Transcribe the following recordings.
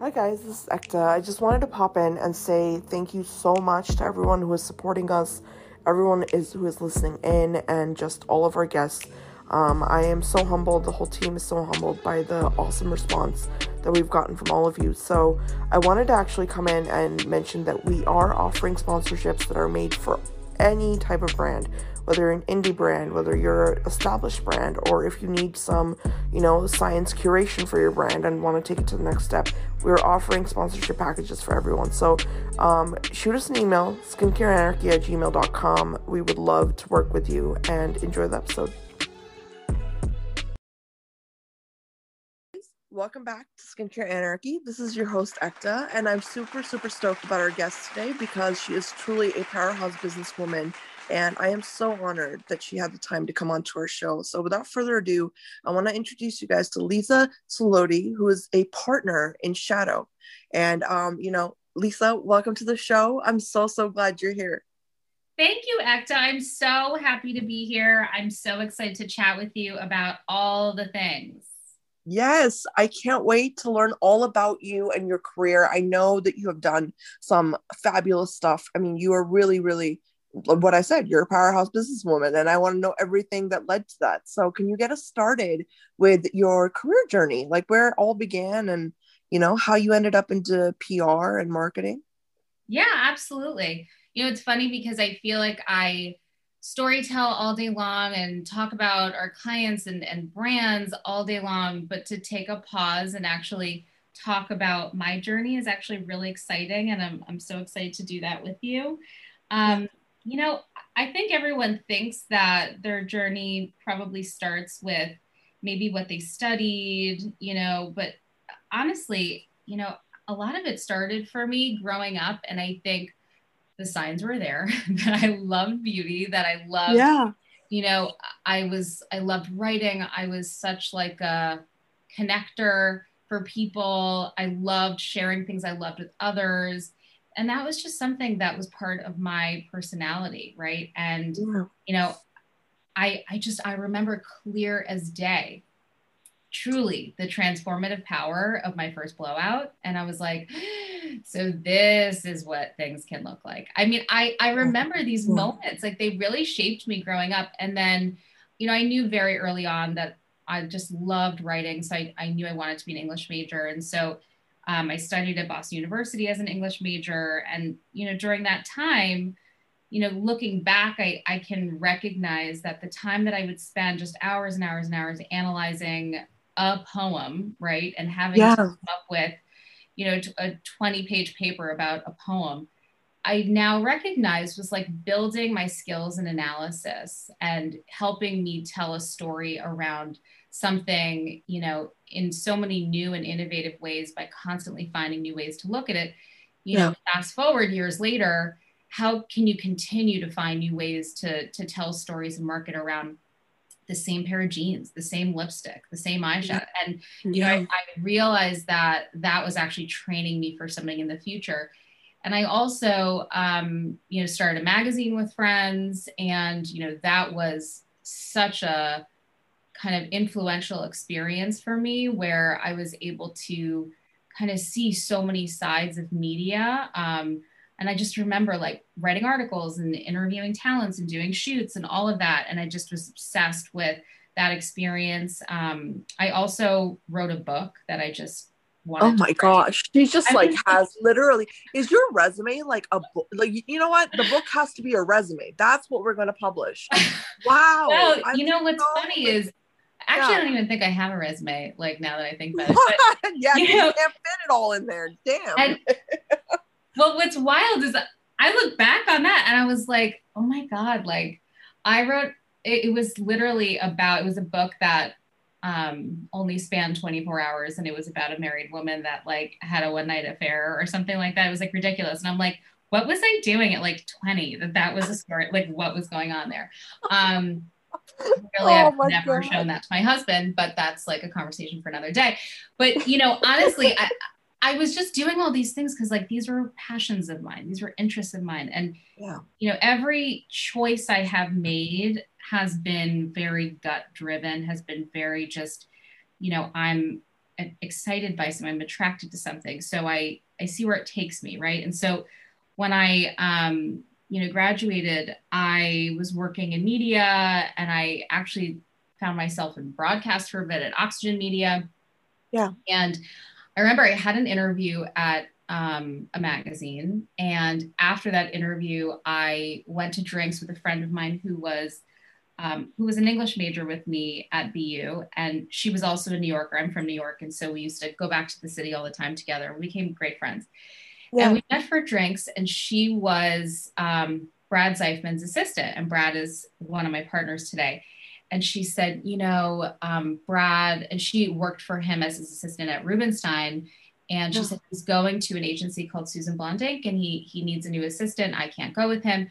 Hi guys, this is Ekta. I just wanted to pop in and say thank you so much to everyone who is supporting us, everyone is who is listening in, and just all of our guests. Um, I am so humbled. The whole team is so humbled by the awesome response that we've gotten from all of you. So I wanted to actually come in and mention that we are offering sponsorships that are made for any type of brand whether you're an indie brand, whether you're an established brand, or if you need some, you know, science curation for your brand and want to take it to the next step, we're offering sponsorship packages for everyone. So um, shoot us an email, skincareanarchy at gmail.com. We would love to work with you and enjoy the episode. Welcome back to Skincare Anarchy. This is your host, Ekta, and I'm super, super stoked about our guest today because she is truly a powerhouse businesswoman and I am so honored that she had the time to come onto our show. So without further ado, I want to introduce you guys to Liza Suloti, who is a partner in Shadow. And um, you know, Liza, welcome to the show. I'm so so glad you're here. Thank you, Ekta. I'm so happy to be here. I'm so excited to chat with you about all the things. Yes, I can't wait to learn all about you and your career. I know that you have done some fabulous stuff. I mean, you are really, really what I said, you're a powerhouse businesswoman, and I want to know everything that led to that. So, can you get us started with your career journey, like where it all began, and you know how you ended up into PR and marketing? Yeah, absolutely. You know, it's funny because I feel like I storytell all day long and talk about our clients and, and brands all day long, but to take a pause and actually talk about my journey is actually really exciting, and I'm I'm so excited to do that with you. Um, you know, I think everyone thinks that their journey probably starts with maybe what they studied, you know, but honestly, you know, a lot of it started for me growing up. And I think the signs were there that I loved beauty, that I loved, yeah. you know, I was, I loved writing. I was such like a connector for people. I loved sharing things I loved with others and that was just something that was part of my personality right? And yeah. you know i i just i remember clear as day truly the transformative power of my first blowout. And i was like so this is what things can look like. I mean i i remember these yeah. moments like they really shaped me growing up. And then you know i knew very early on that i just loved writing. So i, I knew i wanted to be an english major. And so um, I studied at Boston University as an English major. And, you know, during that time, you know, looking back, I, I can recognize that the time that I would spend just hours and hours and hours analyzing a poem, right, and having yeah. to come up with, you know, a 20 page paper about a poem, I now recognize was like building my skills in analysis and helping me tell a story around something, you know, in so many new and innovative ways by constantly finding new ways to look at it. You yeah. know, fast forward years later, how can you continue to find new ways to to tell stories and market around the same pair of jeans, the same lipstick, the same eyeshadow. And you yeah. know, I, I, realized that that was actually training me for something in the future. And I also, um, you know, started a magazine with friends, and you know, that was such a kind of influential experience for me where I was able to kind of see so many sides of media. Um, and I just remember like writing articles and interviewing talents and doing shoots and all of that. And I just was obsessed with that experience. Um, I also wrote a book that I just wanted. Oh my gosh. She just I like mean, has literally is your resume like a book like you know what? The book has to be a resume. That's what we're gonna publish. Wow. well, you know what's so funny is Actually, yeah. I don't even think I have a resume. Like now that I think about it, but, yeah, you, know, can't fit it all in there. Damn. And, well, what's wild is I look back on that and I was like, oh my god, like I wrote. It, it was literally about. It was a book that um only spanned 24 hours and it was about a married woman that like had a one night affair or something like that it was like ridiculous and i'm like what was i doing at like 20 that that was a story like what was going on there um really oh I've never God. shown that to my husband, but that's like a conversation for another day. But you know, honestly, I I was just doing all these things because like these were passions of mine, these were interests of mine. And yeah. you know, every choice I have made has been very gut driven, has been very just, you know, I'm excited by something i'm attracted to something so i i see where it takes me right and so when i um you know graduated i was working in media and i actually found myself in broadcast for a bit at oxygen media yeah and i remember i had an interview at um, a magazine and after that interview i went to drinks with a friend of mine who was um, who was an English major with me at BU, and she was also a New Yorker. I'm from New York, and so we used to go back to the city all the time together. We became great friends. Yeah. And we met for drinks, and she was um, Brad Zeifman's assistant, and Brad is one of my partners today. And she said, you know, um, Brad, and she worked for him as his assistant at Rubenstein. And she said he's going to an agency called Susan Blond, Inc., and he he needs a new assistant. I can't go with him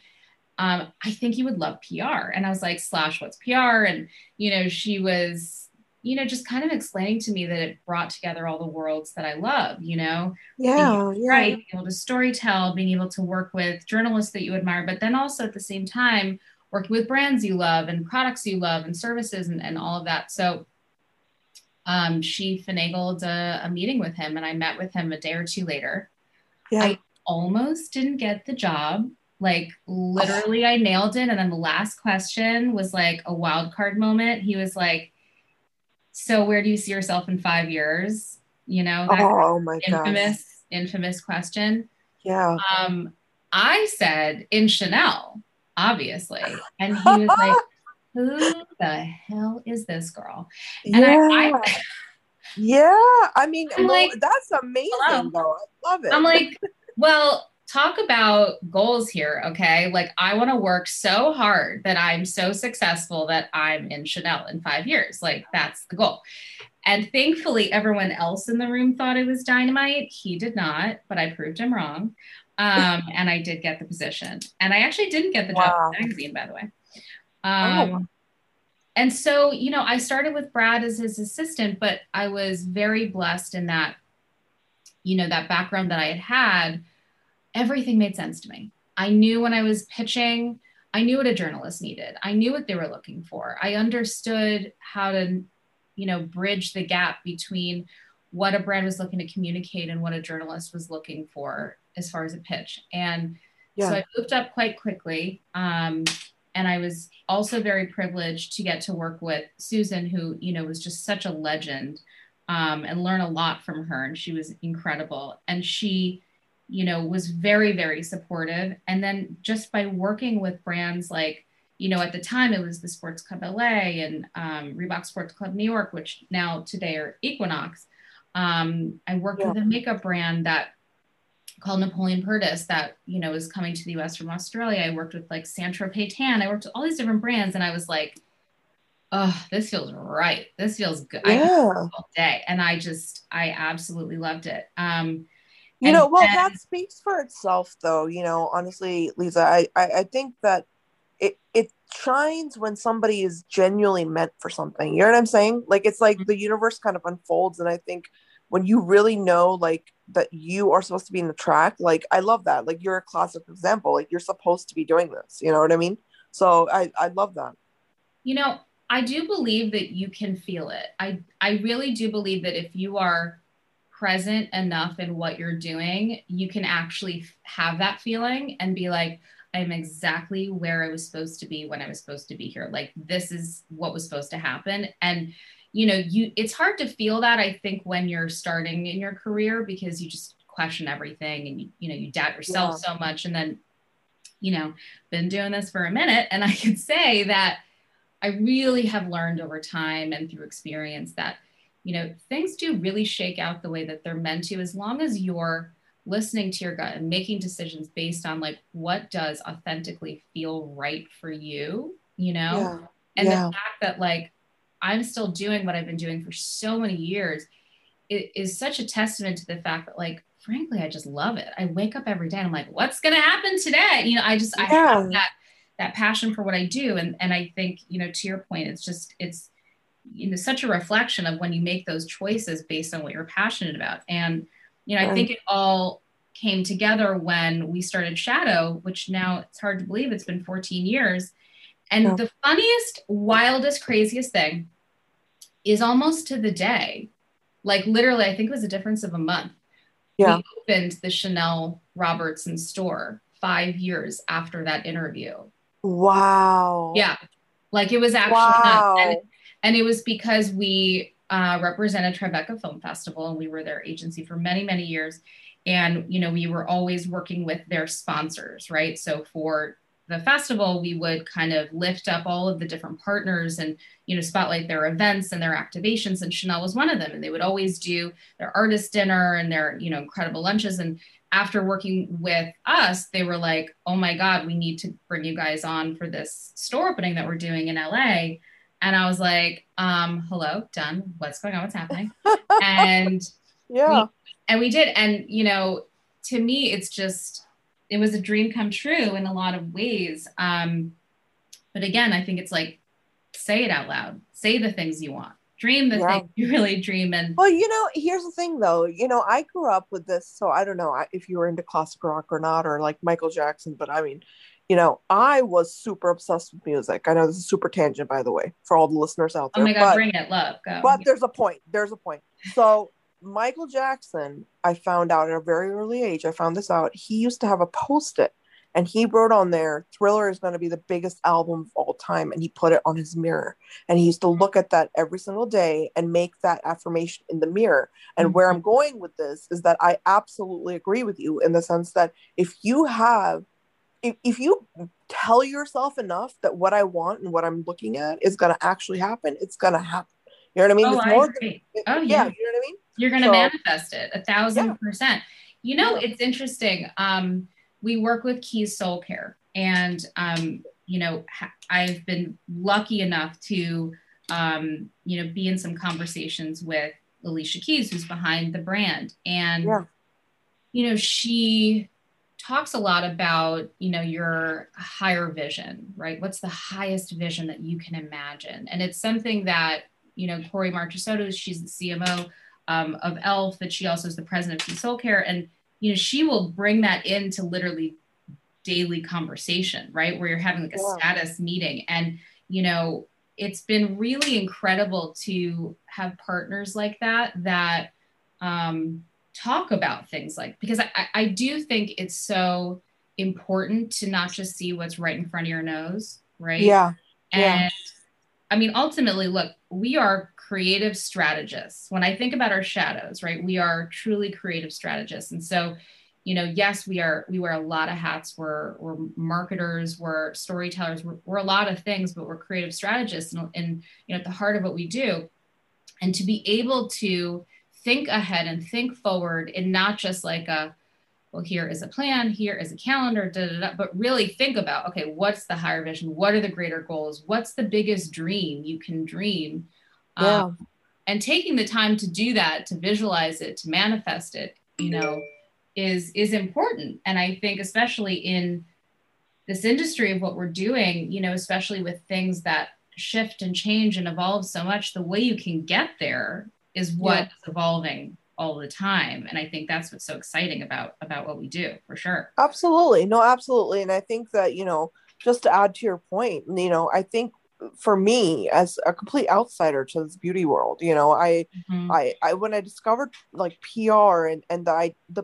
um, I think he would love PR. And I was like, slash, what's PR? And, you know, she was, you know, just kind of explaining to me that it brought together all the worlds that I love, you know? Yeah. yeah. Right. Being able to story tell, being able to work with journalists that you admire, but then also at the same time, working with brands you love and products you love and services and, and all of that. So um, she finagled a, a meeting with him and I met with him a day or two later. Yeah. I almost didn't get the job like literally, I nailed it. And then the last question was like a wild card moment. He was like, "So where do you see yourself in five years?" You know, that oh my infamous, gosh. infamous question. Yeah. Um, I said in Chanel, obviously, and he was like, "Who the hell is this girl?" And yeah. I, I yeah, I mean, well, like, that's amazing, hello. though. I love it. I'm like, well, talk about goals here, okay? Like, I want to work so hard that I'm so successful that I'm in Chanel in five years. Like, that's the goal. And thankfully, everyone else in the room thought it was dynamite. He did not, but I proved him wrong. Um, and I did get the position. And I actually didn't get the job in the magazine, by the way. Um, oh. And so, you know, I started with Brad as his assistant, but I was very blessed in that, you know, that background that I had had everything made sense to me. I knew when I was pitching, I knew what a journalist needed. I knew what they were looking for. I understood how to, you know, bridge the gap between what a brand was looking to communicate and what a journalist was looking for as far as a pitch. And yeah. so I moved up quite quickly. Um, and I was also very privileged to get to work with Susan, who, you know, was just such a legend um, and learn a lot from her. And she was incredible. And she, you know, was very, very supportive. And then just by working with brands like, you know, at the time it was the Sports Club LA and um, Reebok Sports Club New York, which now today are Equinox. Um, I worked yeah. with a makeup brand that called Napoleon Perdis that, you know, is coming to the US from Australia. I worked with like Sandro Paytan. I worked with all these different brands and I was like, oh, this feels right. This feels good. Yeah. all day. And I just, I absolutely loved it. Um, you know, well, then, that speaks for itself, though. You know, honestly, Liza, I, I, I think that it it shines when somebody is genuinely meant for something. You know what I'm saying? Like it's like mm-hmm. the universe kind of unfolds, and I think when you really know like that you are supposed to be in the track, like I love that. Like you're a classic example. Like you're supposed to be doing this. You know what I mean? So I I love that. You know, I do believe that you can feel it. I I really do believe that if you are present enough in what you're doing, you can actually have that feeling and be like, I'm exactly where I was supposed to be when I was supposed to be here. Like this is what was supposed to happen. And you know, you it's hard to feel that I think when you're starting in your career because you just question everything and you, you know, you doubt yourself yeah. so much. And then, you know, been doing this for a minute and I can say that I really have learned over time and through experience that you know, things do really shake out the way that they're meant to as long as you're listening to your gut and making decisions based on like what does authentically feel right for you, you know? Yeah. And yeah. the fact that like I'm still doing what I've been doing for so many years it is such a testament to the fact that like frankly I just love it. I wake up every day and I'm like, what's gonna happen today? You know, I just I have that that passion for what I do. And and I think, you know, to your point, it's just it's you know such a reflection of when you make those choices based on what you're passionate about and you know i think it all came together when we started shadow which now it's hard to believe it's been 14 years and yeah. the funniest wildest craziest thing is almost to the day like literally, I think it was a difference of a month. Yeah. We opened the Chanel Robertson store five years after that interview. Wow. Yeah. Like it was actually Wow. And it was because we uh, represented Tribeca Film Festival and we were their agency for many, many years. And, you know, we were always working with their sponsors, right? So for the festival, we would kind of lift up all of the different partners and, you know, spotlight their events and their activations. And Chanel was one of them. And they would always do their artist dinner and their, you know, incredible lunches. And after working with us, they were like, oh my God, we need to bring you guys on for this store opening that we're doing in LA. And I was like, um, hello, done. What's going on? What's happening? and Yeah. and we did. And you know, to me, it's just it was a dream come true in a lot of ways. Um, but again, I think it's like say it out loud, say the things you want, dream the Yeah. things you really dream, and Well, you know, here's the thing though. You know, I grew up with this, so I don't know if you were into classic rock or not, or like Michael Jackson, but I mean, you know, I was super obsessed with music. I know this is super tangent, by the way, for all the listeners out there. oh my god, but, bring it, love, go. but there's a point. There's a point. So Michael Jackson, I found out at a very early age. I found this out. He used to have a post-it, and he wrote on there, "Thriller is going to be the biggest album of all time," and he put it on his mirror. And he used to look at that every single day and make that affirmation in the mirror. And where mm-hmm. I'm going with this is that I absolutely agree with you in the sense that if you have, if, if you tell yourself enough that what I want and what I'm looking at is going to actually happen, it's going to happen. You know what I mean? oh, it's I more. agree. it- Oh, yeah, yeah. you know what I mean? You're going to So- manifest it a thousand Yeah. percent. You know, Yeah. it's interesting. Um, we work with Keys Soul Care, and um, you know, ha- I've been lucky enough to, um, you know, be in some conversations with Alicia Keys, who's behind the brand, and you know, she talks a lot about you know your higher vision right? What's the highest vision that you can imagine? And it's something that you know Kory Marchisotto she's the cmo um, of elf but she also is the president of soul care. And you know she will bring that into literally daily conversation right? Where you're having like a Yeah. status meeting. And you know it's been really incredible to have partners like that that um, talk about things like because I, I- do think it's so important to not just see what's right in front of your nose right Yeah. and Yeah. I mean, ultimately, look, we are creative strategists. When I think about our shadows, right, we are truly creative strategists. And so, you know, yes, we are, we wear a lot of hats. We're, we're marketers, we're storytellers, we're, we're a lot of things, but we're creative strategists and, and, you know, at the heart of what we do. And to be able to think ahead and think forward and not just like a, well, here is a plan, here is a calendar, da, da, da, but really think about, okay, what's the higher vision? What are the greater goals? What's the biggest dream you can dream? Yeah. Um, and taking the time to do that, to visualize it, to manifest it, you know, is is important. And I think especially in this industry of what we're doing, you know, especially with things that shift and change and evolve so much, the way you can get there is what Yeah. is evolving all the time. And I think that's what's so exciting about about what we do for sure. Absolutely. No, absolutely. And I think that, you know, just to add to your point, you know, I think for me as a complete outsider to this beauty world, you know, I Mhm. I, I when I discovered like PR and and the I, the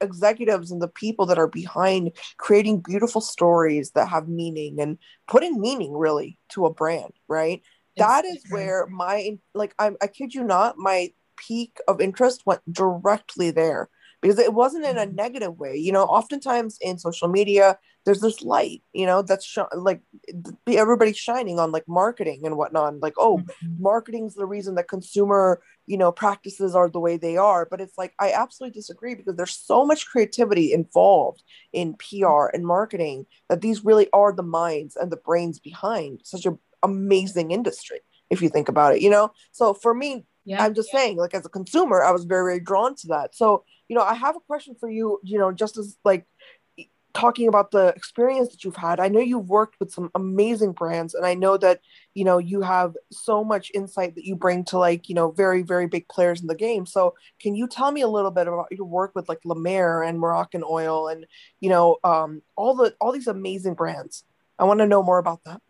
executives and the people that are behind creating beautiful stories that have meaning and putting meaning really to a brand, right? That is where my like I, I kid you not my peak of interest went directly there because it wasn't in a Mhm. negative way you know oftentimes in social media there's this light you know that's sh- like everybody's shining on like marketing and whatnot like oh Mhm. marketing's the reason that consumer you know practices are the way they are but it's like i absolutely disagree because there's so much creativity involved in pr and marketing that these really are the minds and the brains behind such a amazing industry if you think about it you know? So for me yeah. i'm just saying like as a consumer i was very very drawn to that. So you know i have a question for you you know just as like talking about the experience that you've had. I know you've worked with some amazing brands and i know that you know you have so much insight that you bring to like you know very very big players in the game. So can you tell me a little bit about your work with like La Mer and moroccan oil and you know um all the all these amazing brands? I want to know more about that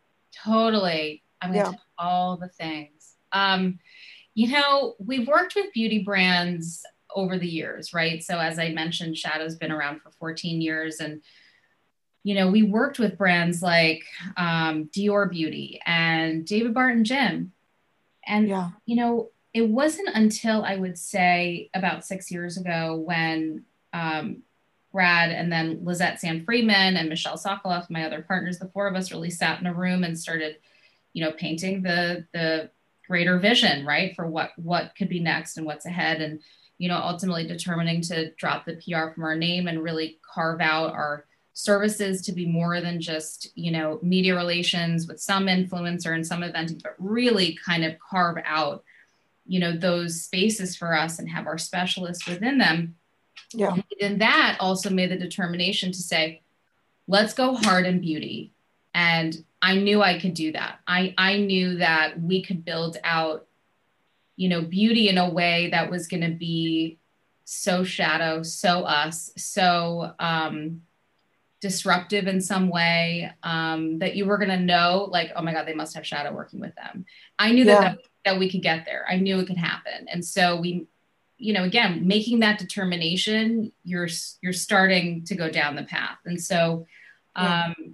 Totally. I'm gonna Yeah. tell all the things. Um, You know, we've worked with beauty brands over the years, right? So as I mentioned, Shadow's been around for 14 years and you know, we worked with brands like um, Dior Beauty and David Barton Gym. And, yeah. you know, it wasn't until I would say about six years ago when um, Brad and then Lisette Sand-Freeman and Michelle Sokoloff, my other partners, the four of us really sat in a room and started, you know, painting the the greater vision, right, for what what could be next and what's ahead. And you know, ultimately determining to drop the PR from our name and really carve out our services to be more than just, you know, media relations with some influencer and some eventing, but really kind of carve out, you know, those spaces for us and have our specialists within them. Yeah. And that also made the determination to say, let's go hard in beauty. And I knew I could do that. I, I knew that we could build out you know, beauty in a way that was going to be so shadow, so us, so um, disruptive in some way um, that you were going to know, like, oh my God, they must have shadow working with them. I knew yeah. that, that that we could get there. I knew it could happen, and so we, you know, again, making that determination, you're you're starting to go down the path, and so. Um, yeah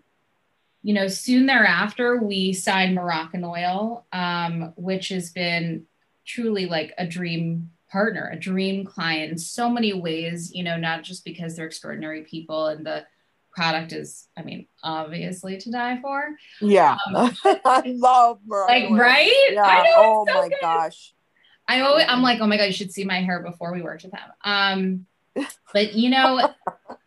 you know, soon thereafter, we signed Moroccanoil, um, which has been truly like a dream partner, a dream client in so many ways, you know, not just because they're extraordinary people and the product is, I mean, obviously to die for. Yeah. Um, I love Like, right? Yeah. oh so my good. gosh. I always, I'm like, oh my God, you should see my hair before we worked with them. Um, but you know,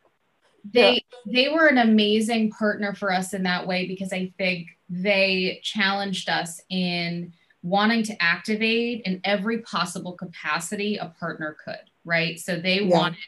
they, yeah. they were an amazing partner for us in that way because I think they challenged us in, wanting to activate in every possible capacity a partner could, right? So they yeah. wanted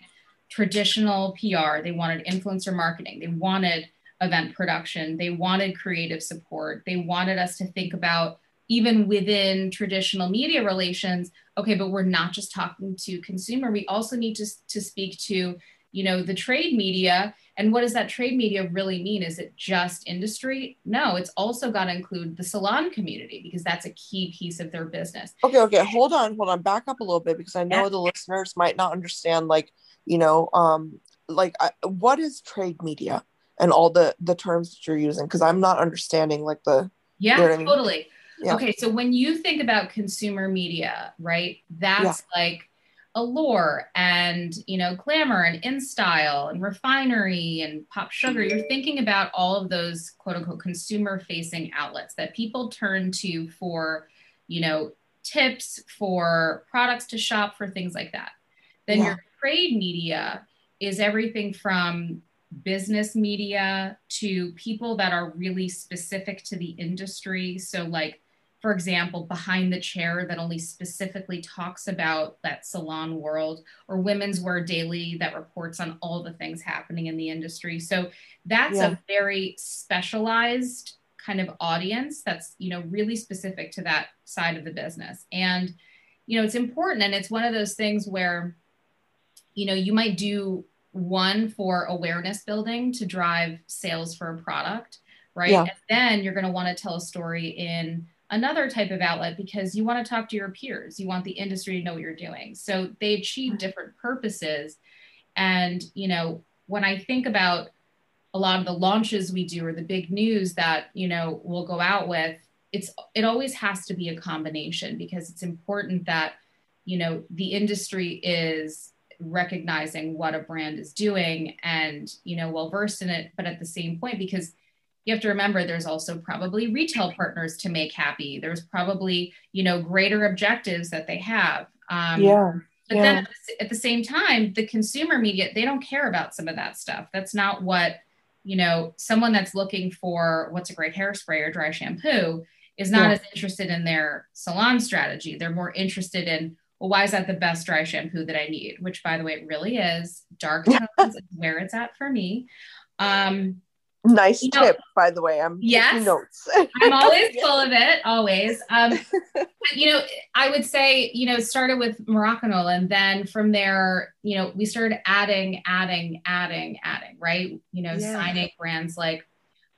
traditional PR, they wanted influencer marketing, they wanted event production, they wanted creative support, they wanted us to think about even within traditional media relations okay but we're not just talking to consumer. We also need to, to speak to you know the trade media. And what does that trade media really mean? Is it just industry? No it's also got to include the salon community because that's a key piece of their business. Okay okay hold on hold on back up a little bit because i know yeah. the listeners might not understand like you know um like I, what is trade media and all the the terms that you're using? Because i'm not understanding like the yeah you know I mean? totally yeah. okay so when you think about consumer media right that's yeah. like allure and you know glamour and InStyle and refinery and pop sugar you're thinking about all of those quote unquote consumer facing outlets that people turn to for you know tips for products to shop for things like that then yeah. your trade media is everything from business media to people that are really specific to the industry so like for example, behind the chair that only specifically talks about that salon world, or Women's Wear Daily that reports on all the things happening in the industry. So that's yeah. a very specialized kind of audience that's you know really specific to that side of the business and you know it's important and it's one of those things where you know you might do one for awareness building to drive sales for a product right yeah. and then you're going to want to tell a story in another type of outlet because you want to talk to your peers. You want the industry to know what you're doing. So they achieve different purposes. And you know when i think about a lot of the launches we do or the big news that you know we'll go out with it's it always has to be a combination because it's important that you know the industry is recognizing what a brand is doing and you know well versed in it but at the same point because you have to remember there's also probably retail partners to make happy. There's probably you know greater objectives that they have. Um, yeah but yeah. then at the, at the same time the consumer media they don't care about some of that stuff. That's not what you know someone that's looking for what's a great hairspray or dry shampoo is not yeah. as interested in their salon strategy. They're more interested in well why is that the best dry shampoo that i need? Which by the way it really is. Dark tones is where it's at for me. Um, Nice you tip, know, by the way. I'm yes, notes. I'm always full of it, always. Um, you know, I would say, you know, started with Moroccanoil, and then from there, you know, we started adding, adding, adding, adding, right? You know, yeah. signing brands like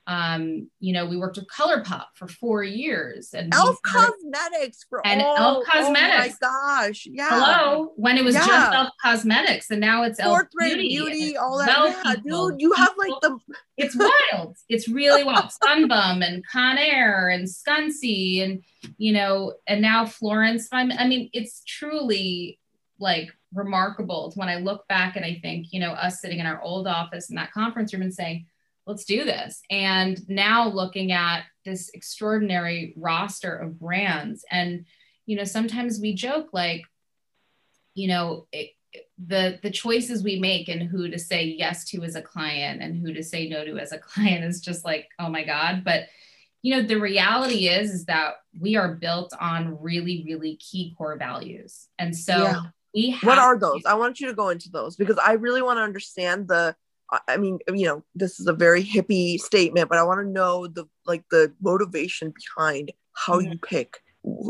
Um, you know, we worked with ColourPop for four years and Elf Cosmetics for and all, Elf Cosmetics. Oh my gosh. Yeah. Hello, when it was Yeah. just Elf Cosmetics and now it's Elf Fourth grade Beauty, beauty, all that. Yeah, People, dude, you have like the it's wild. It's really wild. Sun Bum and Conair and Scunci and you know, and now Florence. I I mean, it's truly like remarkable when I look back and I think, you know, us sitting in our old office in that conference room and saying, let's do this. And now looking at this extraordinary roster of brands. And, you know, sometimes we joke like, you know, it, the the choices we make and who to say yes to as a client and who to say no to as a client is just like oh my god but you know the reality is is that we are built on really really key core values and so Yeah. we have what are to- those? I want you to go into those because I really want to understand the I- mean, you know, this is a very hippie statement, but I want to know the like the motivation behind how you mm-hmm. pick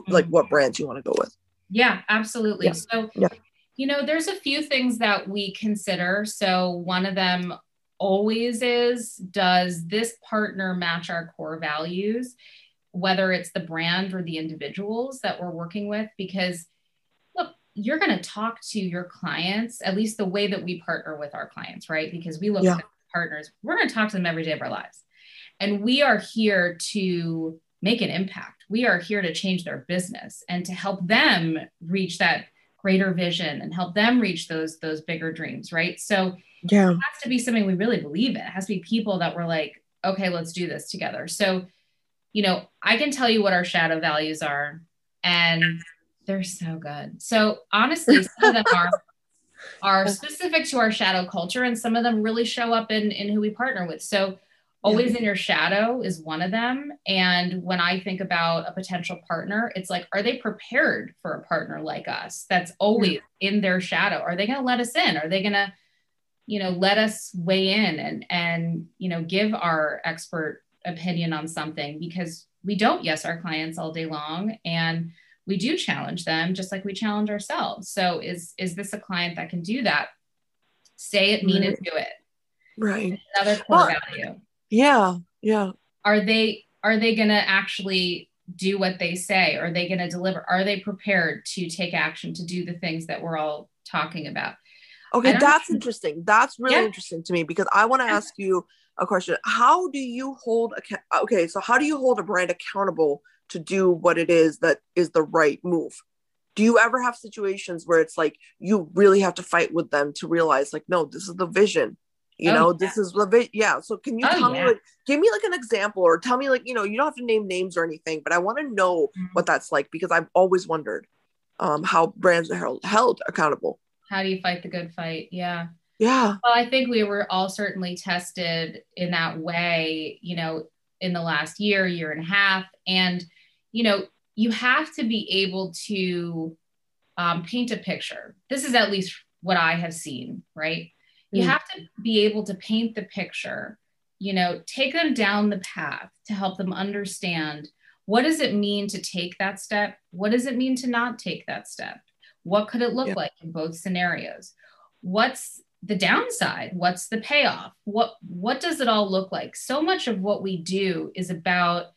like what mm-hmm. brands you want to go with. Yeah, absolutely. Yeah. So, Yeah. you know, there's a few things that we consider. So, one of them always is does this partner match our core values, whether it's the brand or the individuals that we're working with? Because, you're going to talk to your clients, at least the way that we partner with our clients, right? Because we look Yeah. at partners, we're going to talk to them every day of our lives. And we are here to make an impact. We are here to change their business and to help them reach that greater vision and help them reach those those bigger dreams, right? So yeah. it has to be something we really believe in. It has to be people that were like, okay, let's do this together. So, you know, I can tell you what our shadow values are, and they're so good. So honestly, some of them are are specific to our shadow culture, and some of them really show up in in who we partner with. So always in your shadow is one of them. And when i think about a potential partner it's like are they prepared for a partner like us that's always in their shadow? Are they going to let us in? Are they going to you know let us weigh in and and you know give our expert opinion on something? Because we don't yes our clients all day long and we do challenge them just like we challenge ourselves so is is this a client that can do that say it mean it do it Right. another core Well, value Yeah. Yeah. are they are they going to actually do what they say are they going to deliver are they prepared to take action to do the things that we're all talking about Okay, that's interesting. That's really Yeah. interesting to me because I want to ask you a question. How do you hold? Okay, so how do you hold a brand accountable to do what it is that is the right move? Do you ever have situations where it's like you really have to fight with them to realize, like, no, this is the vision. You Oh, know, yeah. this is the vi- yeah. So can you Oh, tell me like, give me like an example, or tell me like, you know, you don't have to name names or anything, but I want to know what that's like because I've always wondered um, how brands are held, held accountable. how do you fight the good fight yeah Yeah. well i think we were all certainly tested in that way you know in the last year year and a half and you know you have to be able to um, paint a picture. This is at least what i have seen right? You Mm. have to be able to paint the picture you know take them down the path to help them understand what does it mean to take that step? What does it mean to not take that step? What could it look Yeah. like in both scenarios? What's the downside? What's the payoff? What what does it all look like? So much of what we do is about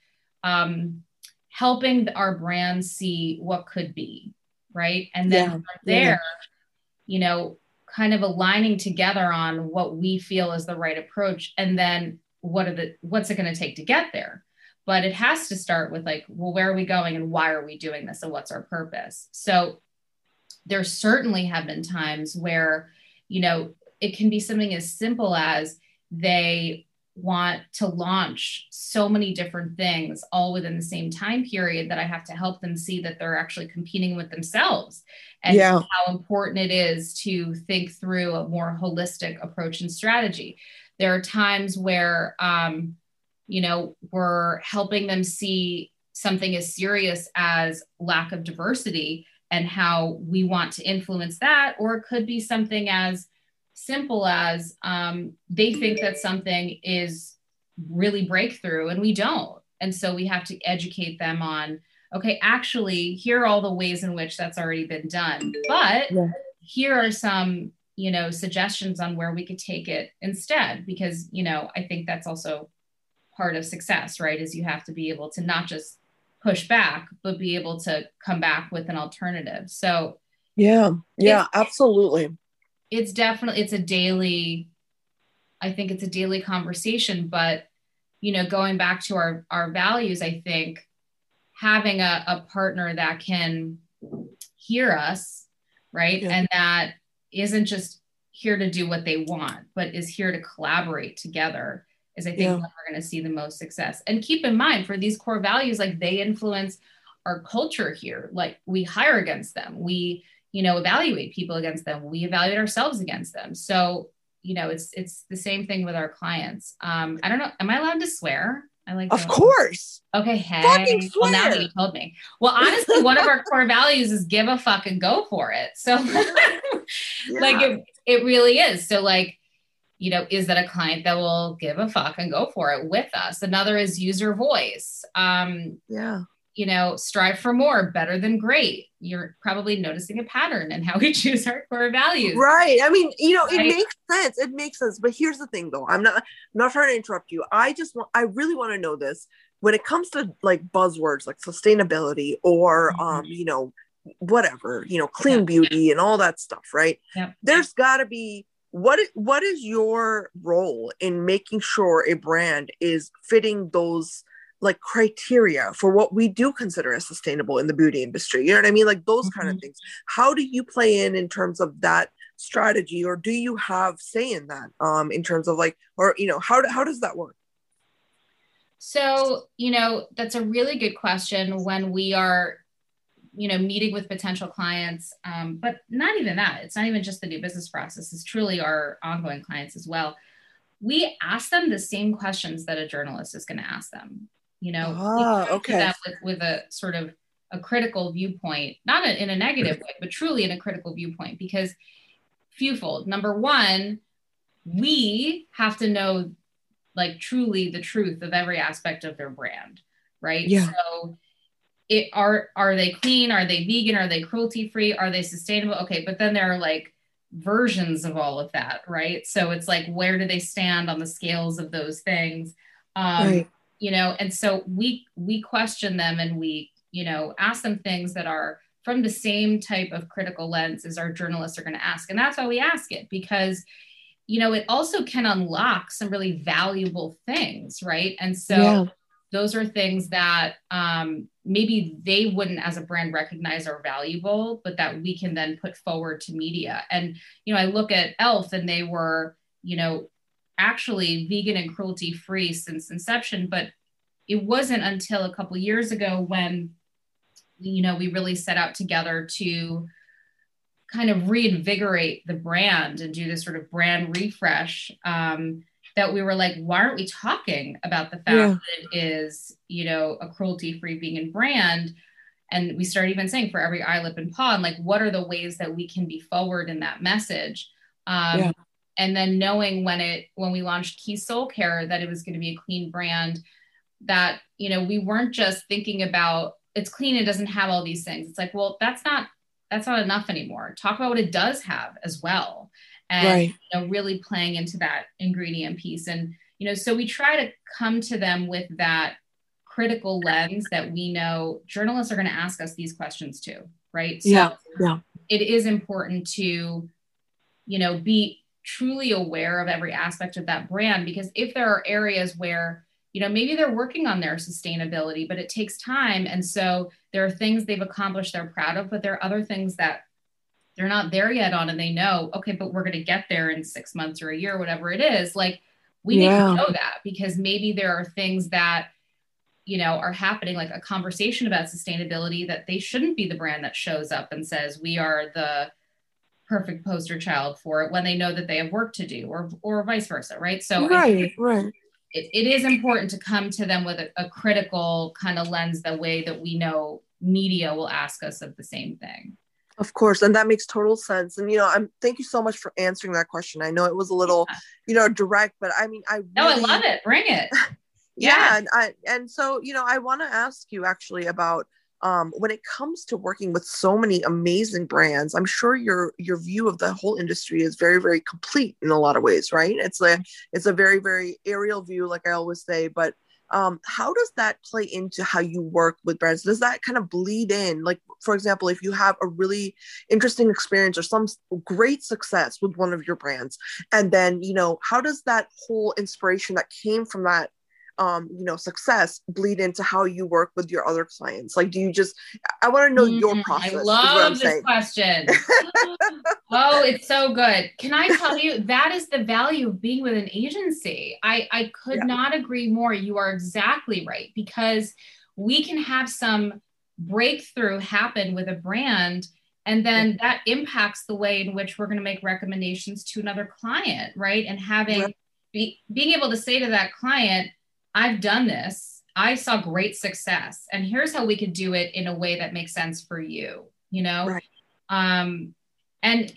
um, helping our brand see what could be right and then Yeah. from Yeah. there you know kind of aligning together on what we feel is the right approach and then what are the what's it going to take to get there but it has to start with like well where are we going and why are we doing this and what's our purpose so there certainly have been times where you know it can be something as simple as they want to launch so many different things all within the same time period that I have to help them see that they're actually competing with themselves and Yeah. how important it is to think through a more holistic approach and strategy. There are times where, um, you know, we're helping them see something as serious as lack of diversity and how we want to influence that, or it could be something as simple as um, they think that something is really breakthrough and we don't. And so we have to educate them on okay, actually, here are all the ways in which that's already been done. But Yeah. here are some, you know, suggestions on where we could take it instead, because, you know, I think that's also part of success, right? Is you have to be able to not just push back, but be able to come back with an alternative. So yeah, yeah, absolutely. It's definitely it's a daily, I think it's a daily conversation, but you know, going back to our our values, I think having a, a partner that can hear us, right? Yeah. And that isn't just here to do what they want, but is here to collaborate together is I think yeah. we're going to see the most success. And keep in mind for these core values, like they influence our culture here. Like we hire against them. We, you know, evaluate people against them. We evaluate ourselves against them. So, you know, it's it's the same thing with our clients. Um, I don't know. Am I allowed to swear? I like Of course. Okay, hey. Fucking swear. Well, now that you told me. Well, honestly, one of our core values is give a fuck and go for it. So yeah. like it, it really is. So like you know, is that a client that will give a fuck and go for it with us? Another is user voice. Um, yeah. You know, strive for more, better than great. You're probably noticing a pattern in how we choose our core values. Right. I mean, you know, right? it makes sense. It makes sense. But here's the thing though. I'm not I'm not trying to interrupt you. I just want I really want to know this. When it comes to like buzzwords like sustainability or mm-hmm. um, you know, whatever, you know, clean yeah. beauty and all that stuff, right? Yeah. There's gotta be what what is your role in making sure a brand is fitting those like criteria for what we do consider as sustainable in the beauty industry you know what i mean? Like those mm-hmm. kind of things. How do you play in in terms of that strategy or do you have say in that um in terms of like or you know how, how does that work? So you know that's a really good question when we are you know meeting with potential clients um, but not even that. It's not even just the new business process. It's truly our ongoing clients as well. We ask them the same questions that a journalist is going to ask them you know oh, okay. with, with a sort of a critical viewpoint not a, in a negative way but truly in a critical viewpoint because fewfold. Number one we have to know like truly the truth of every aspect of their brand right? Yeah. so it are are they clean? Are they vegan? Are they cruelty free are they sustainable? Okay but then there are like versions of all of that right? So it's like where do they stand on the scales of those things? Um right. You know and so we we question them and we you know ask them things that are from the same type of critical lens as our journalists are going to ask. And that's why we ask it because you know it also can unlock some really valuable things right? And so yeah. those are things that um, maybe they wouldn't as a brand recognize are valuable but that we can then put forward to media. And you know i look at elf and they were you know actually vegan and cruelty free since inception but it wasn't until a couple years ago when you know we really set out together to kind of reinvigorate the brand and do this sort of brand refresh um, that we were like, why aren't we talking about the fact yeah. that it is, you know, a cruelty free vegan brand? And we started even saying for every eye, lip, and paw, and like, what are the ways that we can be forward in that message? Um, yeah. And then knowing when it when we launched key Soul Care that it was going to be a clean brand, that you know we weren't just thinking about it's clean, it doesn't have all these things. It's like, well, that's not that's not enough anymore. Talk about what it does have as well and right. you know really playing into that ingredient piece and you know so we try to come to them with that critical lens that we know journalists are going to ask us these questions too right so yeah yeah it is important to you know be truly aware of every aspect of that brand because if there are areas where you know maybe they're working on their sustainability but it takes time and so there are things they've accomplished they're proud of but there are other things that they're not there yet on and they know okay but we're going to get there in six months or a year whatever it is like we yeah. need to know that because maybe there are things that you know are happening like a conversation about sustainability that they shouldn't be the brand that shows up and says we are the perfect poster child for it when they know that they have work to do or or vice versa right so right right it, it is important to come to them with a, a critical kind of lens the way that we know media will ask us of the same thing of course, and that makes total sense. And you know, I'm thank you so much for answering that question. I know it was a little, yeah. you know, direct, but I mean, I really, no, I love it. Bring it. yeah, yeah, and I and so you know, I want to ask you actually about um, when it comes to working with so many amazing brands. I'm sure your your view of the whole industry is very very complete in a lot of ways, right? It's a it's a very very aerial view, like I always say, but um, how does that play into how you work with brands does that kind of bleed in like for example if you have a really interesting experience or some great success with one of your brands and then you know how does that whole inspiration that came from that um, you know success bleed into how you work with your other clients? Like do you just i want to know mm, your process i love this saying. question. Oh it's so good. Can i tell you that is the value of being with an agency. I i could yeah. not agree more. You are exactly right because we can have some breakthrough happen with a brand and then that impacts the way in which we're going to make recommendations to another client right? And having right. Be, being able to say to that client I've done this. I saw great success. And here's how we could do it in a way that makes sense for you, you know? Right. Um, and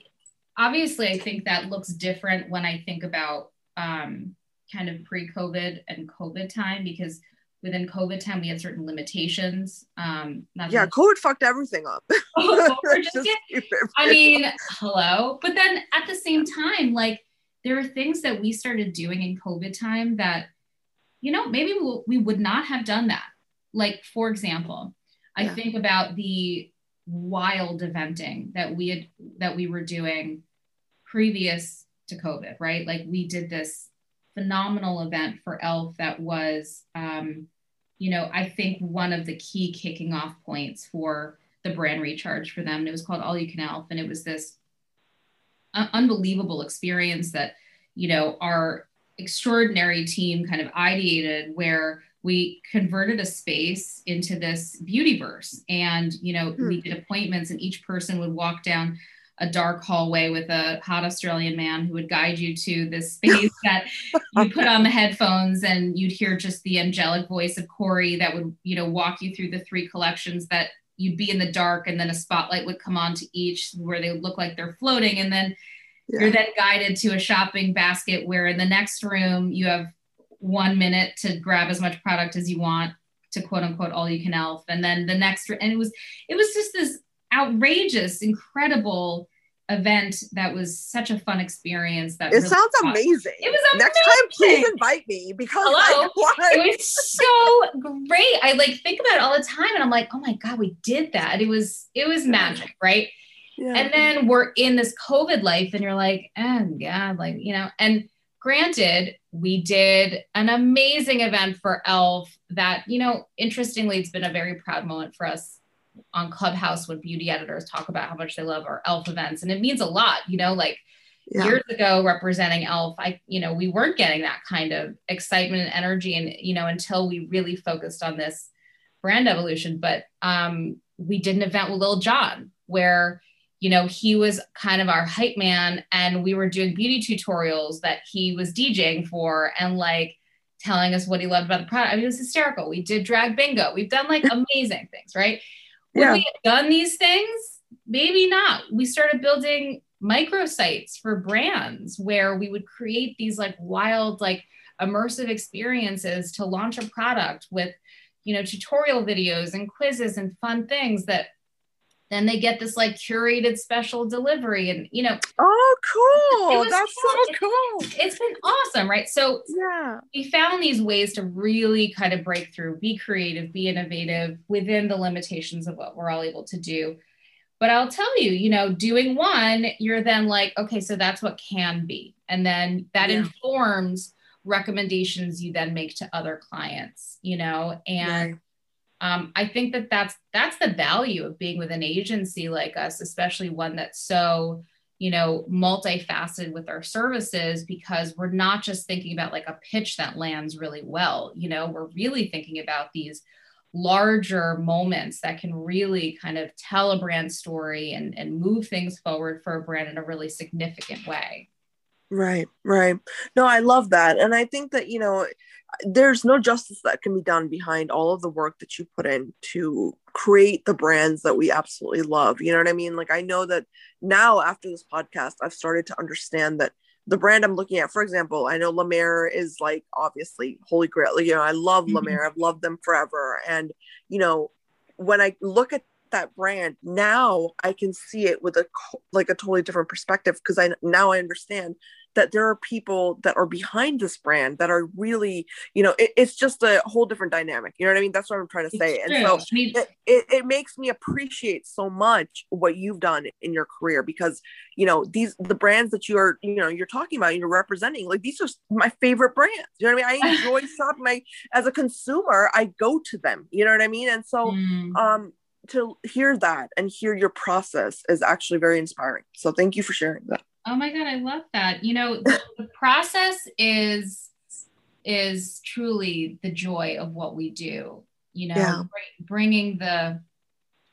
obviously, I think that looks different when I think about um, kind of pre COVID and COVID time because within COVID time, we had certain limitations. Um, yeah, COVID fucked everything up. oh, just I mean, hello. But then at the same time, like there are things that we started doing in COVID time that you know, maybe we, we would not have done that. Like, for example, yeah. I think about the wild eventing that we had that we were doing previous to COVID, right? Like we did this phenomenal event for ELF that was, um, you know, I think one of the key kicking off points for the brand recharge for them. And it was called All You Can ELF, and it was this uh, unbelievable experience that, you know, our extraordinary team kind of ideated where we converted a space into this beauty verse and you know hmm. we did appointments and each person would walk down a dark hallway with a hot australian man who would guide you to this space that you put on the headphones and you'd hear just the angelic voice of Kory that would you know walk you through the three collections that you'd be in the dark and then a spotlight would come on to each where they would look like they're floating and then yeah. You're then guided to a shopping basket where in the next room you have one minute to grab as much product as you want to quote unquote all you can elf. And then the next, and it was, it was just this outrageous, incredible event that was such a fun experience that it really sounds amazing it was amazing. next time please invite me because Hello. it was so great i like think about it all the time and i'm like oh my god we did that it was it was magic right yeah. And then we're in this COVID life, and you're like, oh God, like, you know, and granted, we did an amazing event for ELF that, you know, interestingly, it's been a very proud moment for us on Clubhouse when beauty editors talk about how much they love our ELF events. And it means a lot, you know, like yeah. years ago representing ELF, I, you know, we weren't getting that kind of excitement and energy and, you know, until we really focused on this brand evolution. But um, we did an event with Lil Jon where you know, he was kind of our hype man and we were doing beauty tutorials that he was DJing for and like telling us what he loved about the product. I mean, it was hysterical. We did drag bingo. We've done like amazing things, right? Would yeah. we have done these things? Maybe not. We started building microsites for brands where we would create these like wild, like immersive experiences to launch a product with, you know, tutorial videos and quizzes and fun things that then they get this like curated special delivery and you know oh cool. That's so cool. it's been awesome right? So yeah. we found these ways to really kind of break through be creative be innovative within the limitations of what we're all able to do. But i'll tell you you know doing one you're then like okay so that's what can be. And then that yeah. informs recommendations you then make to other clients you know? And um, I think that that's that's the value of being with an agency like us, especially one that's so you know multifaceted with our services because we're not just thinking about like a pitch that lands really well. You know, we're really thinking about these larger moments that can really kind of tell a brand story and, and move things forward for a brand in a really significant way. Right, right. No, I love that. And I think that, you know, there's no justice that can be done behind all of the work that you put in to create the brands that we absolutely love. You know what I mean? Like I know that now after this podcast, I've started to understand that the brand I'm looking at, for example, I know La Mer is like obviously holy grail. You know, I love mm-hmm. La Mer. I've loved them forever. And, you know, when I look at that brand now i can see it with a like a totally different perspective because i now i understand that there are people that are behind this brand that are really, you know, it, it's just a whole different dynamic. You know what I mean? That's what I'm trying to say. It's and so. I mean- it, it, it makes me appreciate so much what you've done in your career because, you know, these, the brands that you are, you know, you're talking about, you're representing, like these are my favorite brands. You know what I mean? I enjoy shopping. My, as a consumer, I go to them. You know what I mean? And so, Mm. um, to hear that and hear your process is actually very inspiring. So thank you for sharing that. Oh my god, I love that. You know, the, the process is is truly the joy of what we do. You know, Yeah. bring- bringing the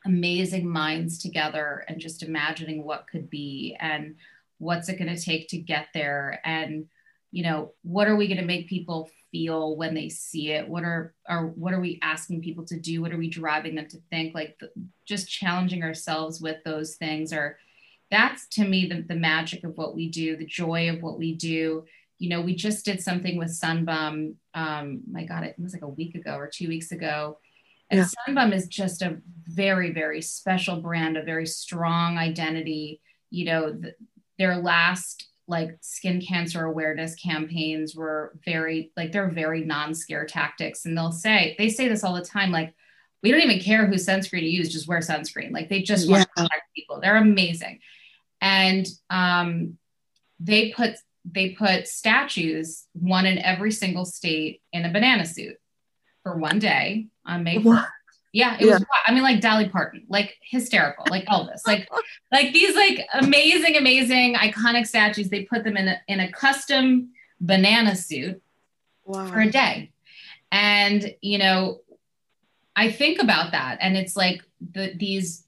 amazing minds together and just imagining what could be and what's it going to take to get there and you know what are we going to make people feel when they see it? What are are what are we asking people to do? What are we driving them to think? Like the, just challenging ourselves with those things or that's to me the, the magic of what we do the joy of what we do. You know we just did something with Sun Bum um my god it was like a week ago or two weeks ago. And Yeah. Sun Bum is just a very very special brand a very strong identity. You know th- their last like skin cancer awareness campaigns were very like they're very non-scare tactics and they'll say they say this all the time like we don't even care who sunscreen to use just wear sunscreen like they just want to Yeah. protect people they're amazing and um, they put they put statues one in every single state in a banana suit for one day on May 1st. Yeah, it Yeah. was I mean like Dolly Parton, like hysterical, like Elvis, like like these like amazing, amazing iconic statues. They put them in a in a custom banana suit Wow. for a day. And you know, I think about that and it's like the these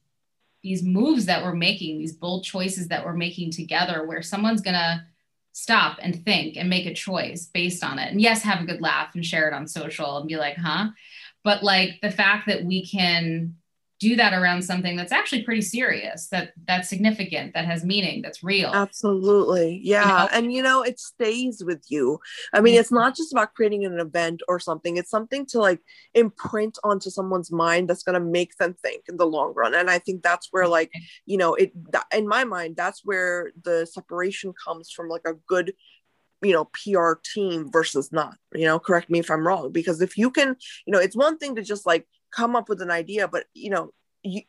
these moves that we're making, these bold choices that we're making together where someone's going to stop and think and make a choice based on it. And yes, have a good laugh and share it on social and be like, "Huh?" But like the fact that we can do that around something that's actually pretty serious, that that's significant, that has meaning, that's real. Absolutely. Yeah. know? And you know, it stays with you. I mean, it's not just about creating an event or something, it's something to like imprint onto someone's mind that's going to make them think in the long run. And I think that's where, like, you know, it, that, in my mind, that's where the separation comes from like a good you know pr team versus not you know correct me if i'm wrong because if you can you know it's one thing to just like come up with an idea but you know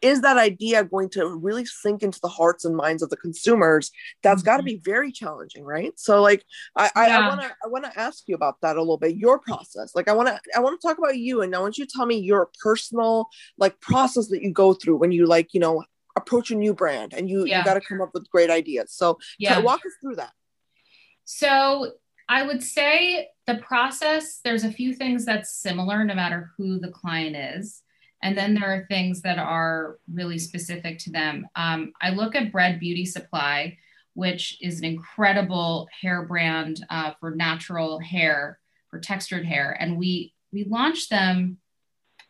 is that idea going to really sink into the hearts and minds of the consumers? That's got to mm-hmm. be very challenging right? So like i i want to i want to ask you about that a little bit your process. Like i want to i want to talk about you and i want you to tell me your personal like process that you go through when you like you know approach a new brand and you Yeah. you got to come up with great ideas. So yeah. walk us through that So I would say the process, there's a few things that's similar no matter who the client is. And then there are things that are really specific to them. Um, I look at Bread Beauty Supply, which is an incredible hair brand uh, for natural hair, for textured hair. And we we launched them,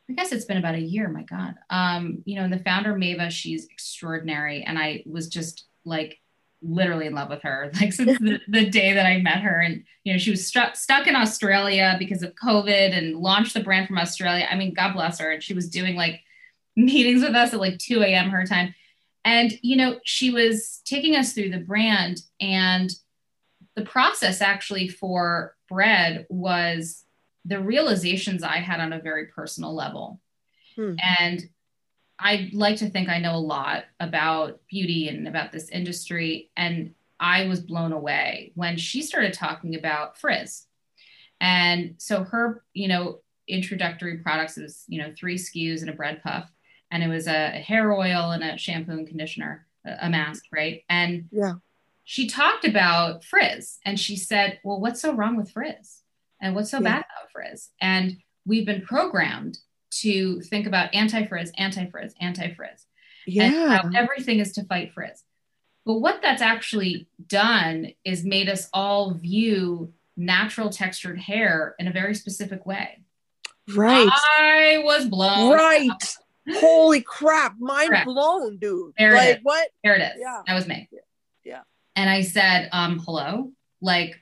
I guess it's been about a year, my God. Um, you know, and the founder, Maeva, she's extraordinary. And I was just like literally in love with her like since the, the day that I met her. And, you know, she was stuck stuck in Australia because of COVID and launched the brand from Australia. I mean, God bless her. And she was doing like meetings with us at like 2 a.m. her time. And, you know, she was taking us through the brand. And the process actually for bread was the realizations I had on a very personal level. Hmm. And I like to think I know a lot about beauty and about this industry. And I was blown away when she started talking about frizz. And so her, you know, introductory products was, you know, three SKUs and a bread puff. And it was a hair oil and a shampoo and conditioner, a, a mask, right? And Yeah. she talked about frizz and she said, Well, what's so wrong with frizz? And what's so Yeah. bad about frizz? And we've been programmed to think about anti frizz, anti frizz, anti frizz. And yeah how everything is to fight frizz. But what that's actually done is made us all view natural textured hair in a very specific way. right I was blown. right holy crap mind Correct. blown dude There like is. what There it is. Yeah. That was me. Yeah. And I said, um, hello, like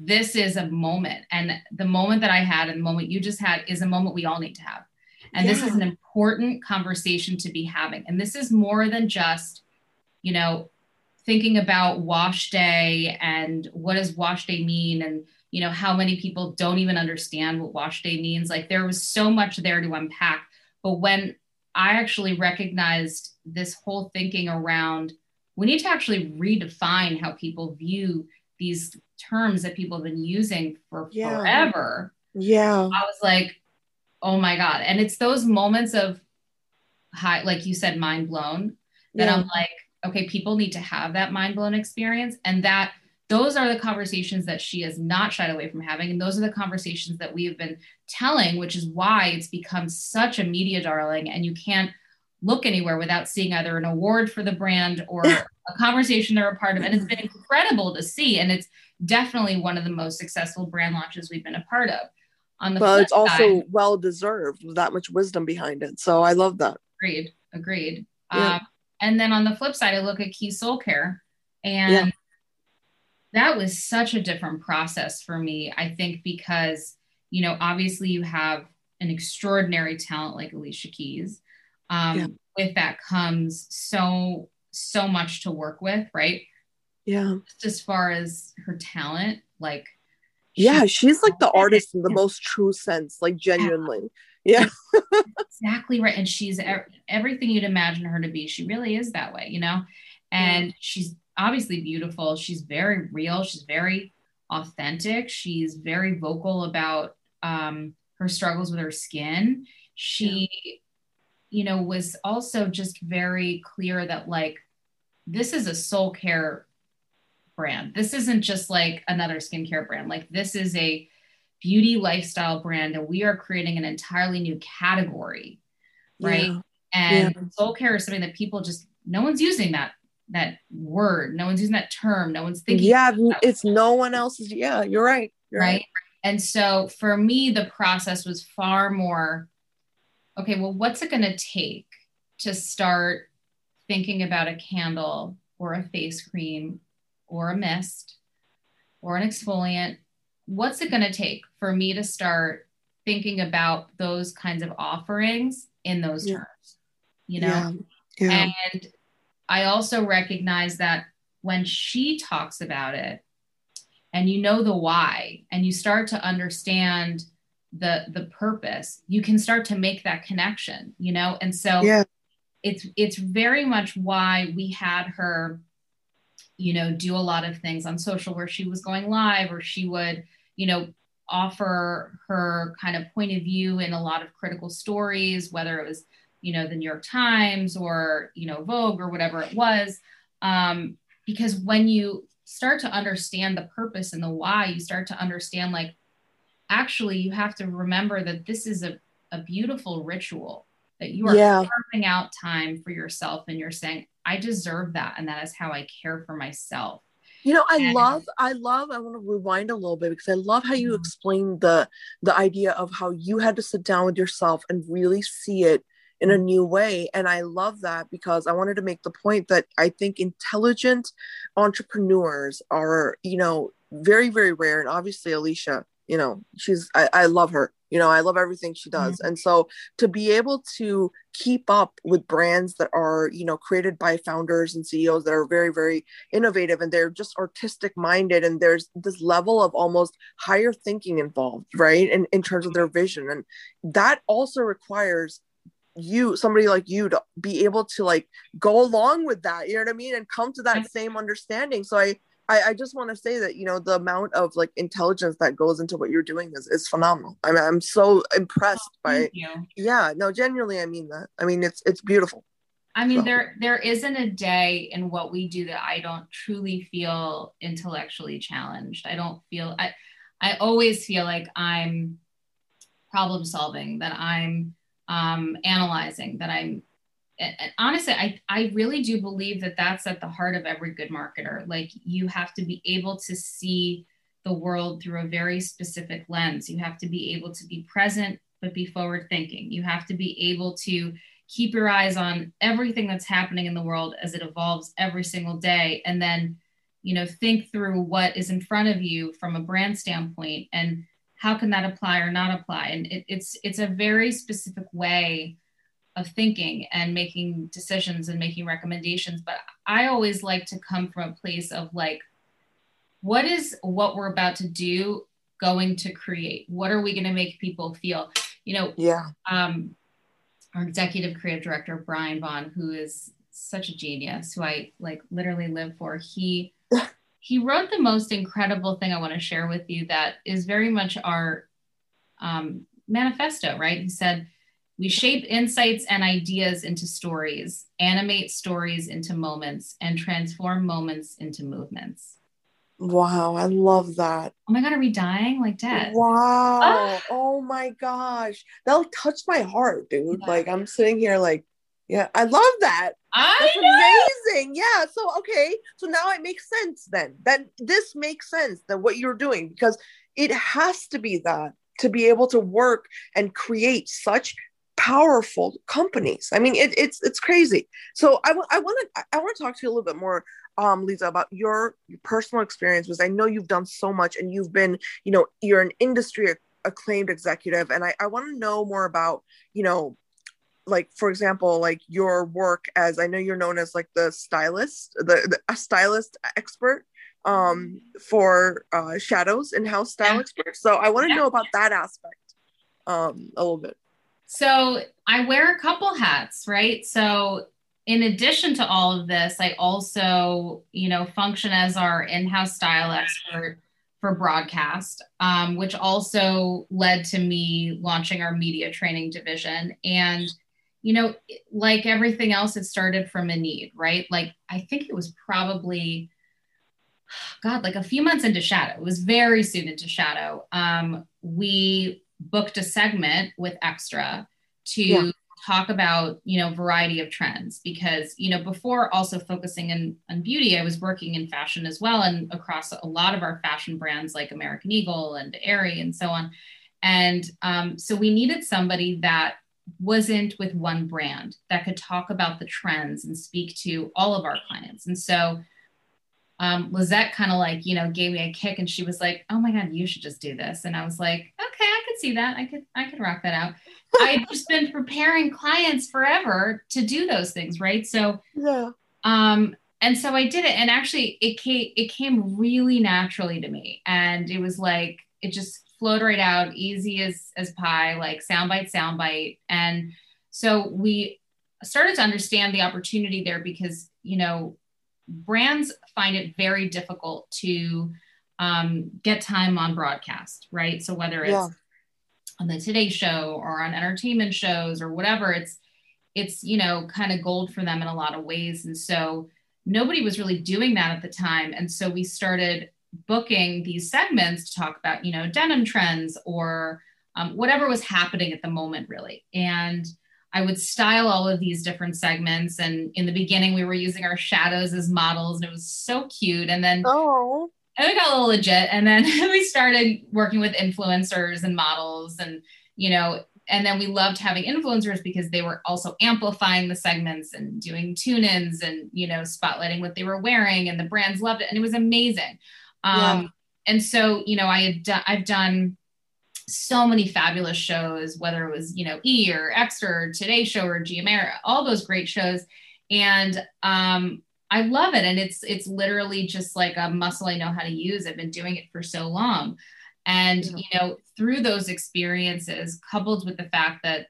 this is a moment. And the moment that I had and the moment you just had is a moment we all need to have. And yeah. this is an important conversation to be having. And this is more than just, you know, thinking about wash day and what does wash day mean and you know how many people don't even understand what wash day means like there was so much there to unpack but when i actually recognized this whole thinking around we need to actually redefine how people view these terms that people have been using for yeah. forever yeah i was like oh my god and it's those moments of high like you said mind blown that yeah. i'm like okay, people need to have that mind blown experience. And that those are the conversations that she has not shied away from having. And those are the conversations that we have been telling, which is why it's become such a media darling. And you can't look anywhere without seeing either an award for the brand or a conversation they're a part of. And it's been incredible to see. And it's definitely one of the most successful brand launches we've been a part of. On the well, it's also side, well deserved with that much wisdom behind it. So I love that. Agreed. Agreed. Yeah. Um, and then on the flip side, I look at Keys Soul Care and yeah. that was such a different process for me. I think because, you know, obviously you have an extraordinary talent like Alicia Keys. Um, yeah. With that comes so, so much to work with, right? Yeah. Just as far as her talent, like, yeah, she's like the artist in the most true sense, like genuinely. Yeah. exactly right. And she's everything you'd imagine her to be. She really is that way, you know? And yeah. she's obviously beautiful. She's very real. She's very authentic. She's very vocal about um, her struggles with her skin. She, yeah. you know, was also just very clear that, like, this is a soul care brand. This isn't just like another skincare brand. Like, this is a beauty lifestyle brand and we are creating an entirely new category right yeah. and yeah. soul care is something that people just no one's using that that word no one's using that term no one's thinking yeah it's no one else's yeah you're right you're right? right and so for me the process was far more okay well what's it going to take to start thinking about a candle or a face cream or a mist or an exfoliant what's it going to take for me to start thinking about those kinds of offerings in those yeah. terms you know yeah. Yeah. and i also recognize that when she talks about it and you know the why and you start to understand the the purpose you can start to make that connection you know and so yeah. it's it's very much why we had her you know do a lot of things on social where she was going live or she would you know, offer her kind of point of view in a lot of critical stories, whether it was, you know, the New York Times or, you know, Vogue or whatever it was. Um, because when you start to understand the purpose and the why, you start to understand like, actually, you have to remember that this is a, a beautiful ritual that you are yeah. carving out time for yourself and you're saying, I deserve that. And that is how I care for myself. You know, I love, I love, I want to rewind a little bit because I love how you mm-hmm. explained the the idea of how you had to sit down with yourself and really see it in a mm-hmm. new way. And I love that because I wanted to make the point that I think intelligent entrepreneurs are, you know, very, very rare. And obviously, Alicia, you know, she's, I, I love her you know i love everything she does. Mm-hmm. and so to be able to keep up with brands that are you know created by founders and ceos that are very very innovative and they're just artistic minded and there's this level of almost higher thinking involved right in, in terms of their vision. And that also requires you somebody like you to be able to like go along with that you know what i mean and come to that same understanding. So i I, I just want to say that you know the amount of like intelligence that goes into what you're doing is, is phenomenal. I mean, I'm so impressed oh, by. You. Yeah, no, genuinely, I mean that. I mean, it's it's beautiful. I mean, so. there there isn't a day in what we do that I don't truly feel intellectually challenged. I don't feel I I always feel like I'm problem solving, that I'm um, analyzing, that I'm honestly I, I really do believe that that's at the heart of every good marketer. Like you have to be able to see the world through a very specific lens. You have to be able to be present but be forward thinking you have to be able to keep your eyes on everything that's happening in the world as it evolves every single day and then you know think through what is in front of you from a brand standpoint and how can that apply or not apply? And it, it's it's a very specific way of thinking and making decisions and making recommendations but i always like to come from a place of like what is what we're about to do going to create? What are we going to make people feel? You know yeah. um our executive creative director brian vaughn who is such a genius who i like literally live for he he wrote the most incredible thing I want to share with you that is very much our um, manifesto, right? He said, We shape insights and ideas into stories, animate stories into moments, and transform moments into movements. Wow, I love that. Oh my God, are we dying like dead? Wow. Ah. Oh my gosh. That'll touch my heart, dude. Yeah. Like, I'm sitting here, like, yeah, I love that. I That's know. amazing. Yeah. So okay. So now it makes sense then. That this makes sense that what you're doing because it has to be that to be able to work and create such powerful companies. I mean, it, it's it's crazy. So I, w- I want to I want to talk to you a little bit more, um, Liza, about your, your personal experience because I know you've done so much and you've been, you know, you're an industry acclaimed executive, and I, I want to know more about, you know, like for example like your work as i know you're known as like the stylist the, the a stylist expert um for uh shadows and house style yeah. expert so i want to yeah. know about that aspect um a little bit so i wear a couple hats right so in addition to all of this i also you know function as our in-house style expert for broadcast, um, which also led to me launching our media training division. And you know, like everything else, it started from a need, right? Like I think it was probably, God, like a few months into Shadow. It was very soon into Shadow. Um, we booked a segment with Extra to yeah. talk about, you know, variety of trends because, you know, before also focusing in, on beauty, I was working in fashion as well and across a lot of our fashion brands like American Eagle and Aerie and so on. And um, so we needed somebody that wasn't with one brand that could talk about the trends and speak to all of our clients. And so um, Lisette kind of like, you know, gave me a kick and she was like, oh my God, you should just do this. And I was like, okay, I could see that. I could, I could rock that out. I've just been preparing clients forever to do those things. Right. So, yeah. Um, and so I did it. And actually it came, it came really naturally to me. And it was like, it just flowed right out, easy as as pie, like soundbite, soundbite. And so we started to understand the opportunity there because you know brands find it very difficult to um, get time on broadcast, right? So whether it's yeah. on the Today Show or on entertainment shows or whatever, it's it's you know kind of gold for them in a lot of ways, and so nobody was really doing that at the time, and so we started booking these segments to talk about, you know, denim trends or um, whatever was happening at the moment, really. And I would style all of these different segments. And in the beginning, we were using our shadows as models, and it was so cute. And then, oh, and we got a little legit. And then we started working with influencers and models, and you know, and then we loved having influencers because they were also amplifying the segments and doing tune-ins and you know spotlighting what they were wearing and the brands loved it and it was amazing um, yeah. And so, you know, I had I've done so many fabulous shows, whether it was, you know, E or Extra or Today Show or GMA, all those great shows. And um, I love it. And it's, it's literally just like a muscle I know how to use. I've been doing it for so long. And, yeah. you know, through those experiences, coupled with the fact that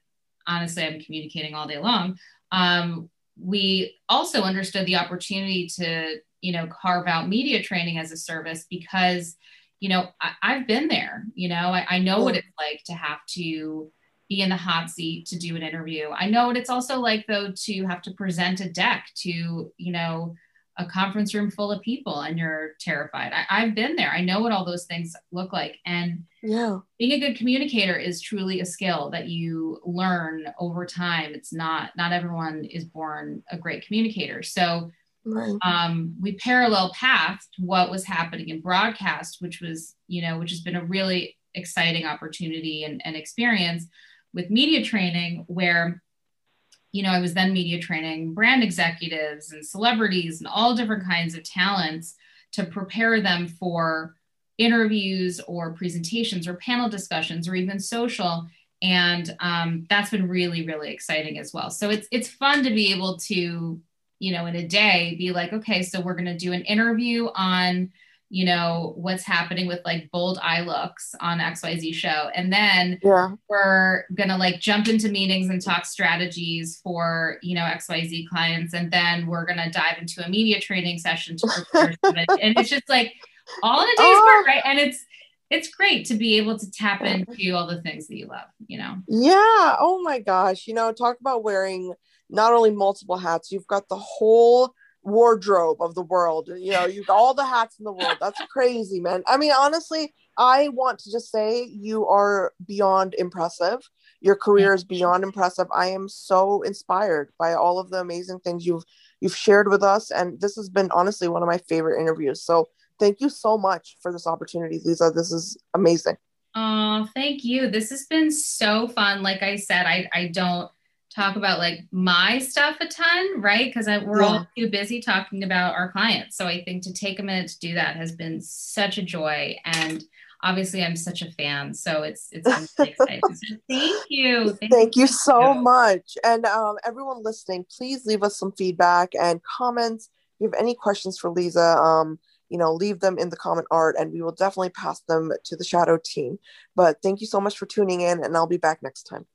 honestly, I'm communicating all day long, um, we also understood the opportunity to you know carve out media training as a service because you know I, have been there you know I, I know what mm. it's like to have to be in the hot seat to do an interview. I know what it's also like though to have to present a deck to you know a conference room full of people and you're terrified. I, i've been there. I know what all those things look like. And yeah. being a good communicator is truly a skill that you learn over time. It's not not everyone is born a great communicator. So Right. Um, we parallel pathed what was happening in broadcast, which was, you know, which has been a really exciting opportunity and, and experience with media training, where, you know, I was then media training brand executives and celebrities and all different kinds of talents to prepare them for interviews or presentations or panel discussions or even social and um, that's been really really exciting as well so it's it's fun to be able to you know in a day be like okay so we're going to do an interview on you know what's happening with like bold eye looks on xyz show. And then yeah. we're gonna like jump into meetings and talk strategies for you know xyz clients. And then we're gonna dive into a media training session to prepare and it's just like all in a day's oh. work right? And it's it's great to be able to tap into all the things that you love you know? Yeah. Oh my gosh. You know talk about wearing not only multiple hats you've got the whole wardrobe of the world. You know, you've got all the hats in the world. That's crazy, man. I mean, honestly, I want to just say you are beyond impressive. Your career is beyond impressive. I am so inspired by all of the amazing things you've you've shared with us and this has been honestly one of my favorite interviews. So, thank you so much for this opportunity, Liza. This is amazing. Oh, thank you. This has been so fun. Like I said, I I don't talk about like my stuff a ton, right? Because we're yeah. all too busy talking about our clients. So I think to take a minute to do that has been such a joy. And obviously I'm such a fan. So it's it's really exciting. So thank you. Thank, thank you, you so much. And um, everyone listening, please leave us some feedback and comments. If you have any questions for Liza, um, you know, leave them in the comment art and we will definitely pass them to the shadow team. But thank you so much for tuning in and I'll be back next time.